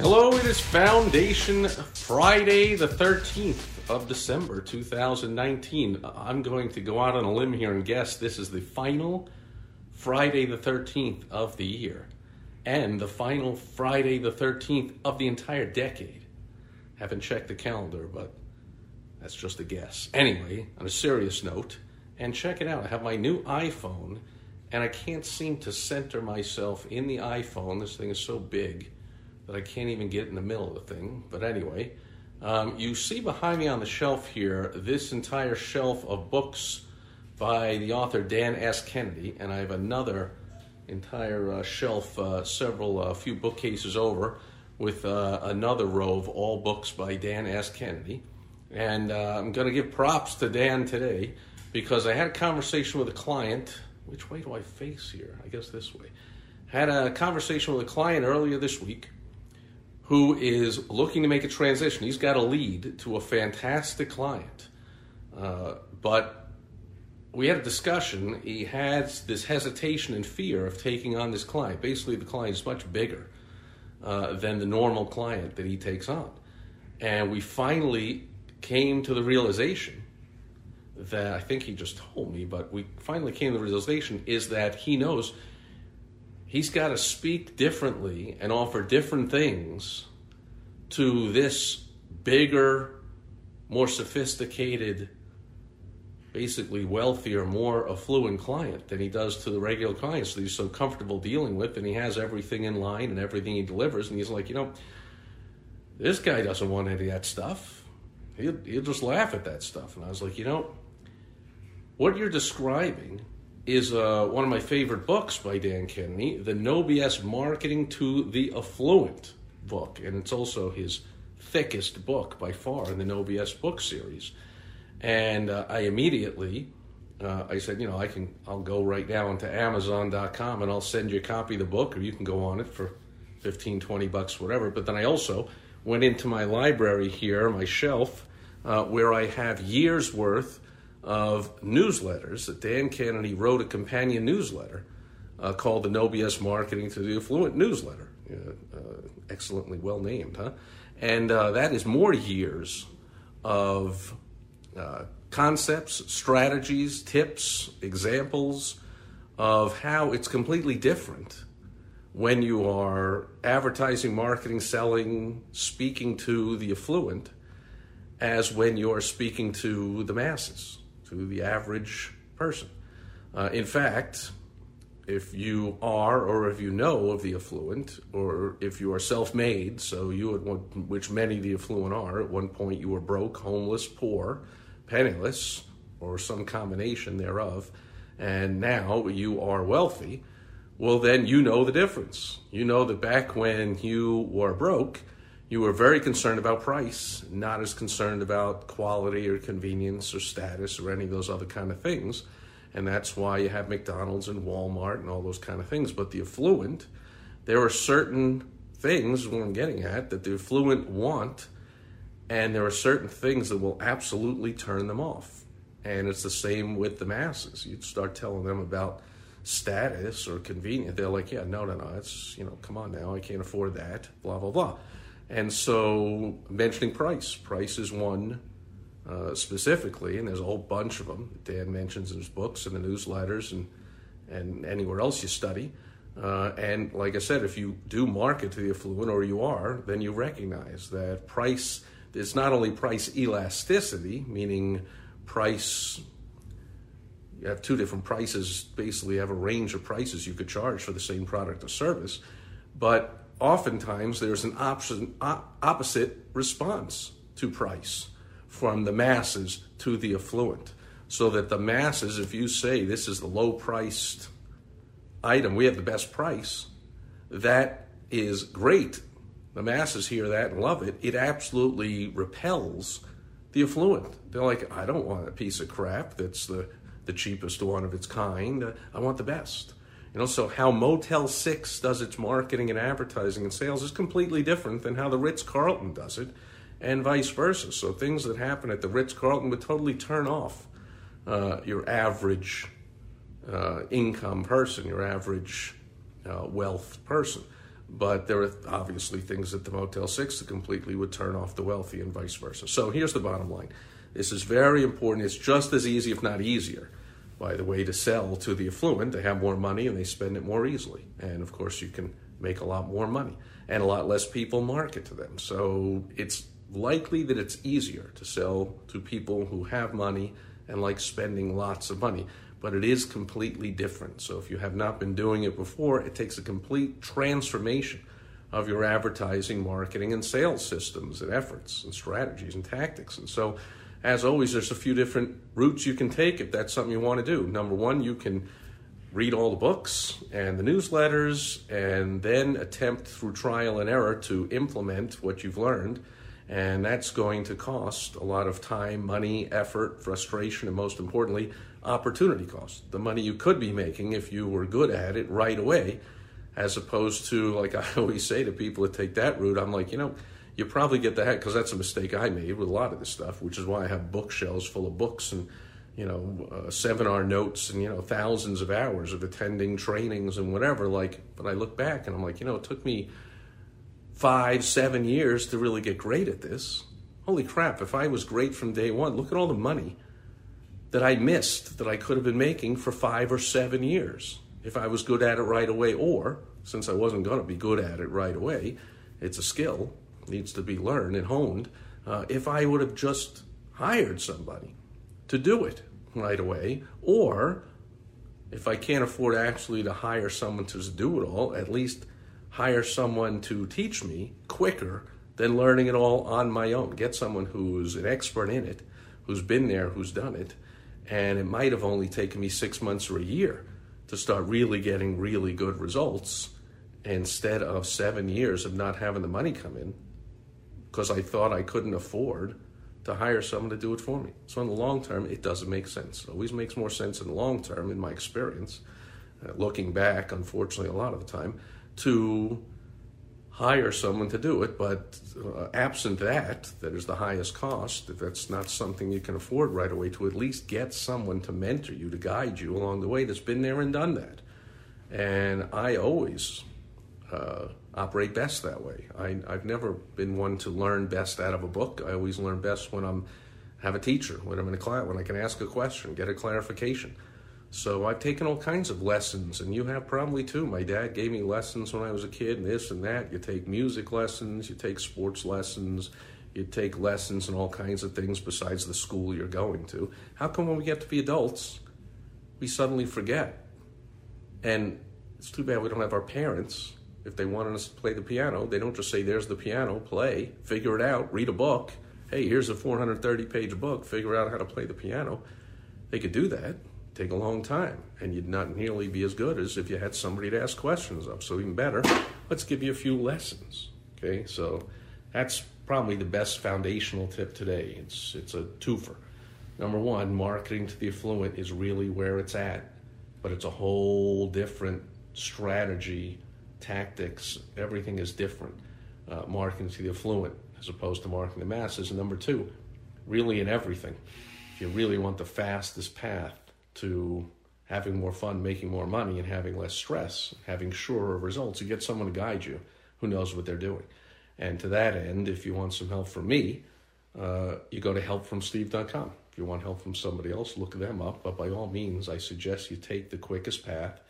Hello, it is Foundation Friday, the 13th of December 2019. I'm going to go out on a limb here and guess this is the final Friday, the 13th of the year, and the final Friday, the 13th of the entire decade. Haven't checked the calendar, but that's just a guess. Anyway, on a serious note, and check it out, I have my new iPhone, and I can't seem to center myself in the iPhone. This thing is so big that I can't even get in the middle of the thing. But anyway, um, you see behind me on the shelf here this entire shelf of books by the author Dan S. Kennedy, and I have another entire uh, shelf, uh, several, uh, few bookcases over, with uh, another row of all books by Dan S. Kennedy. And uh, I'm going to give props to Dan today because I had a conversation with a client. Which way do I face here? I guess this way. Had a conversation with a client earlier this week who is looking to make a transition. He's got a lead to a fantastic client. Uh, but we had a discussion. He has this hesitation and fear of taking on this client. Basically, the client is much bigger uh, than the normal client that he takes on. And we finally came to the realization that I think he just told me, but we finally came to the realization is that he knows he's got to speak differently and offer different things to this bigger, more sophisticated, basically wealthier, more affluent client than he does to the regular clients that he's so comfortable dealing with, and he has everything in line and everything he delivers, and he's like, you know, this guy doesn't want any of that stuff. He'll, he'll just laugh at that stuff. And I was like, you know, what you're describing is uh, one of my favorite books by Dan Kennedy, The No BS Marketing to the Affluent book. And it's also his thickest book by far in the No BS book series. And uh, I immediately, uh, I said, you know, I can, I'll go right now into Amazon.com and I'll send you a copy of the book, or you can go on it for 15, 20 bucks, whatever. But then I also went into my library here, my shelf, uh, where I have years worth of newsletters that Dan Kennedy wrote a companion newsletter uh, called the No BS Marketing to the Affluent newsletter. Uh, excellently well named, huh? And uh, that is more years of uh, concepts, strategies, tips, examples of how it's completely different when you are advertising, marketing, selling, speaking to the affluent as when you're speaking to the masses to the average person. Uh, in fact, if you are or if you know of the affluent or if you are self-made so you one, which many the affluent are at one point you were broke homeless poor penniless or some combination thereof and now you are wealthy well then you know the difference you know that back when you were broke you were very concerned about price, not as concerned about quality or convenience or status or any of those other kind of things. And that's why you have McDonald's and Walmart and all those kind of things. But the affluent, there are certain things, what I'm getting at, that the affluent want, and there are certain things that will absolutely turn them off. And it's the same with the masses. You start telling them about status or convenience, they're like, yeah, no, no, no, it's, you know, come on now, I can't afford that, blah, blah, blah. And so, mentioning price, price is one uh, specifically, and there's a whole bunch of them. Dan mentions in his books and the newsletters and and anywhere else you study. Uh, and like I said, if you do market to the affluent, or you are, then you recognize that price. is not only price elasticity, meaning price. You have two different prices. Basically, you have a range of prices you could charge for the same product or service, but oftentimes there's an option, opposite response to price from the masses to the affluent. So that the masses, if you say this is the low priced item, we have the best price, that is great. the masses hear that and love it, it absolutely repels the affluent. They're like, I don't want a piece of crap that's the, the cheapest one of its kind. I want the best. You know, so how Motel 6 does its marketing and advertising and sales is completely different than how the Ritz Carlton does it, and vice versa. So things that happen at the Ritz Carlton would totally turn off uh, your average uh, income person, your average uh, wealth person. But there are obviously things at the Motel 6 that completely would turn off the wealthy and vice versa. So here's the bottom line this is very important. It's just as easy, if not easier, by the way, to sell to the affluent. They have more money and they spend it more easily. And of course, you can make a lot more money and a lot less people market to them. So it's likely that it's easier to sell to people who have money and like spending lots of money but it is completely different. So if you have not been doing it before, it takes a complete transformation of your advertising, marketing, and sales systems and efforts and strategies and tactics. And so, as always, there's a few different routes you can take if that's something you want to do. Number one, you can read all the books and the newsletters and then attempt through trial and error to implement what you've learned. And that's going to cost a lot of time, money, effort, frustration, and most importantly, opportunity cost, the money you could be making if you were good at it right away, as opposed to, like I always say to people that take that route, I'm like, you know, you probably get the heck, because that's a mistake I made with a lot of this stuff, which is why I have bookshelves full of books and, you know, uh, seminar notes and, you know, thousands of hours of attending trainings and whatever. Like, but I look back and I'm like, you know, it took me five, seven years to really get great at this. Holy crap, if I was great from day one, look at all the money that I missed that I could have been making for five or seven years if I was good at it right away. Or, since I wasn't going to be good at it right away, it's a skill, needs to be learned and honed. Uh, if I would have just hired somebody to do it right away, or if I can't afford actually to hire someone to do it all, at least hire someone to teach me quicker than learning it all on my own. Get someone who's an expert in it, who's been there, who's done it, and it might have only taken me six months or a year to start really getting really good results instead of seven years of not having the money come in because I thought I couldn't afford to hire someone to do it for me. So, in the long term, it doesn't make sense. It always makes more sense in the long term, in my experience, uh, looking back, unfortunately, a lot of the time, to hire someone to do it, but uh, absent that, that is the highest cost, if that's not something you can afford right away, to at least get someone to mentor you, to guide you along the way that's been there and done that. And I always uh, operate best that way. I, I've never been one to learn best out of a book. I always learn best when I'm have a teacher, when I'm in a class, when I can ask a question, get a clarification. So I've taken all kinds of lessons, and you have probably too. My dad gave me lessons when I was a kid, and this and that. You take music lessons, you take sports lessons, you take lessons in all kinds of things besides the school you're going to. How come when we get to be adults, we suddenly forget? And it's too bad we don't have our parents. If they wanted us to play the piano, they don't just say, There's the piano, play, figure it out, read a book. Hey, here's a 430 page book, figure out how to play the piano. They could do that take a long time, and you'd not nearly be as good as if you had somebody to ask questions of. So even better, let's give you a few lessons. Okay, so that's probably the best foundational tip today. It's it's a twofer. Number one, marketing to the affluent is really where it's at, but it's a whole different strategy, tactics. Everything is different. Uh, marketing to the affluent as opposed to marketing the masses. And number two, really in everything. If you really want the fastest path to having more fun, making more money, and having less stress, having surer results. You get someone to guide you who knows what they're doing. And to that end, if you want some help from me, uh, you go to helpfromsteve.com. If you want help from somebody else, look them up. But by all means, I suggest you take the quickest path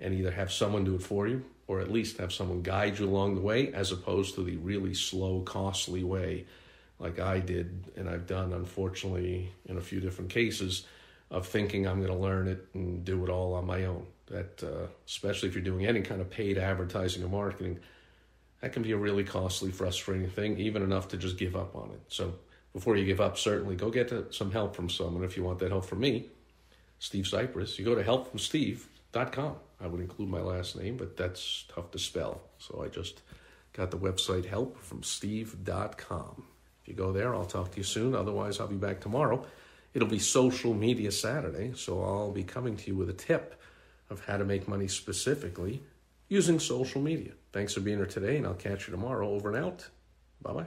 and either have someone do it for you or at least have someone guide you along the way as opposed to the really slow, costly way like I did and I've done, unfortunately, in a few different cases of thinking I'm going to learn it and do it all on my own. That, uh, especially if you're doing any kind of paid advertising or marketing, that can be a really costly, frustrating thing, even enough to just give up on it. So before you give up, certainly go get some help from someone. If you want that help from me, Steve Sipress. you go to helpfromsteve.com. I would include my last name, but that's tough to spell. So I just Got the website helpfromsteve.com. If you go there, I'll talk to you soon. Otherwise, I'll be back tomorrow. It'll be Social Media Saturday, so I'll be coming to you with a tip of how to make money specifically using social media. Thanks for being here today, and I'll catch you tomorrow. Over and out. Bye bye.